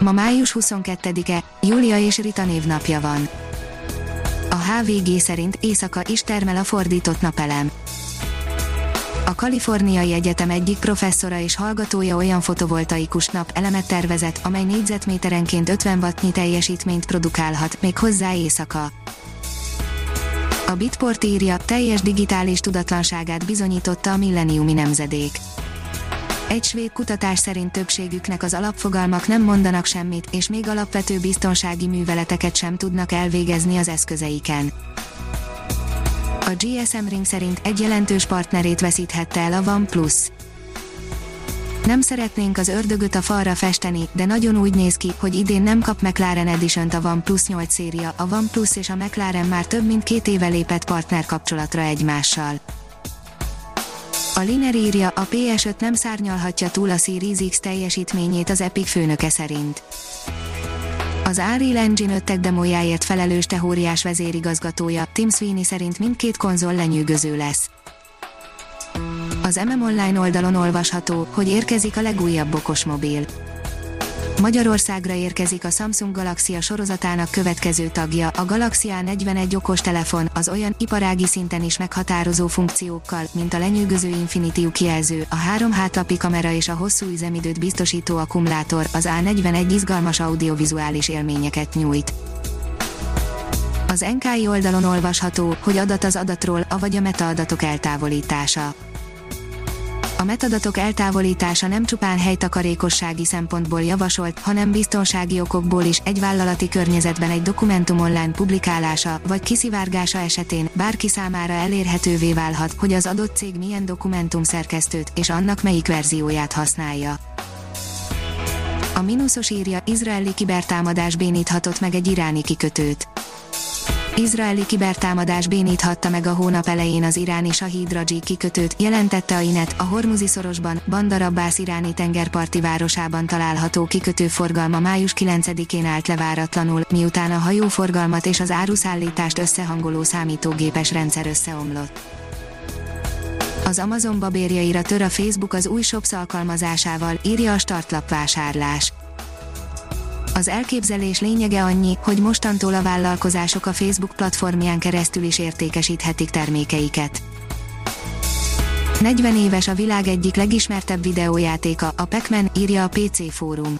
Ma május 22-e, Júlia és Rita névnapja van. A HVG szerint éjszaka is termel a fordított napelem. A Kaliforniai Egyetem egyik professzora és hallgatója olyan fotovoltaikus nap elemet tervezett, amely négyzetméterenként 50 wattnyi teljesítményt produkálhat, még hozzá éjszaka. A Bitport írja, teljes digitális tudatlanságát bizonyította a milleniumi nemzedék. Egy svéd kutatás szerint többségüknek az alapfogalmak nem mondanak semmit, és még alapvető biztonsági műveleteket sem tudnak elvégezni az eszközeiken. A GSM Ring szerint egy jelentős partnerét veszíthette el a OnePlus. Nem szeretnénk az ördögöt a falra festeni, de nagyon úgy néz ki, hogy idén nem kap McLaren edition a OnePlus 8 széria, a OnePlus és a McLaren már több mint két éve lépett partner kapcsolatra egymással. A Liner írja, a PS5 nem szárnyalhatja túl a Series X teljesítményét az Epic főnöke szerint. Az Unreal Engine 5 demójáért felelős teóriás vezérigazgatója, Tim Sweeney szerint mindkét konzol lenyűgöző lesz. Az MM Online oldalon olvasható, hogy érkezik a legújabb okosmobil. Magyarországra érkezik a Samsung Galaxia sorozatának következő tagja, a Galaxia A41 okostelefon, az olyan iparági szinten is meghatározó funkciókkal, mint a lenyűgöző Infinity kijelző, a három hátlapi kamera és a hosszú üzemidőt biztosító akkumulátor, az A41 izgalmas audiovizuális élményeket nyújt. Az NKI oldalon olvasható, hogy adat az adatról, avagy a metaadatok eltávolítása a metadatok eltávolítása nem csupán helytakarékossági szempontból javasolt, hanem biztonsági okokból is egy vállalati környezetben egy dokumentum online publikálása vagy kiszivárgása esetén bárki számára elérhetővé válhat, hogy az adott cég milyen dokumentum szerkesztőt és annak melyik verzióját használja. A mínuszos írja, izraeli kibertámadás béníthatott meg egy iráni kikötőt. Izraeli kibertámadás béníthatta meg a hónap elején az iráni Shahid Raji kikötőt, jelentette a Inet, a Hormuzi szorosban, Bandar Abbas iráni tengerparti városában található kikötő forgalma május 9-én állt le miután a hajóforgalmat és az áruszállítást összehangoló számítógépes rendszer összeomlott. Az Amazon babérjaira tör a Facebook az új Shops alkalmazásával, írja a startlap vásárlás. Az elképzelés lényege annyi, hogy mostantól a vállalkozások a Facebook platformján keresztül is értékesíthetik termékeiket. 40 éves a világ egyik legismertebb videójátéka, a Pac-Man, írja a PC fórum.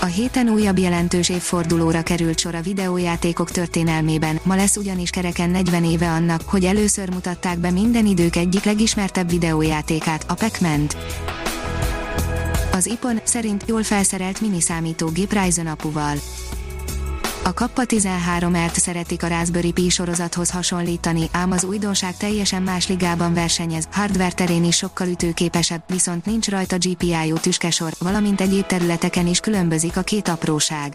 A héten újabb jelentős évfordulóra került sor a videójátékok történelmében, ma lesz ugyanis kereken 40 éve annak, hogy először mutatták be minden idők egyik legismertebb videójátékát, a Pac-Man-t. Az IPON szerint jól felszerelt miniszámítógép Ryzen apuval. A Kappa 13-ert szeretik a Raspberry Pi sorozathoz hasonlítani, ám az újdonság teljesen más ligában versenyez, hardware terén is sokkal ütőképesebb, viszont nincs rajta GPIO tüskesor, valamint egyéb területeken is különbözik a két apróság.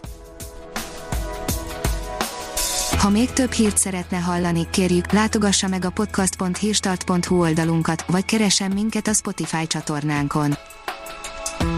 Ha még több hírt szeretne hallani, kérjük, látogassa meg a podcast.hírstart.hu oldalunkat, vagy keressen minket a Spotify csatornánkon.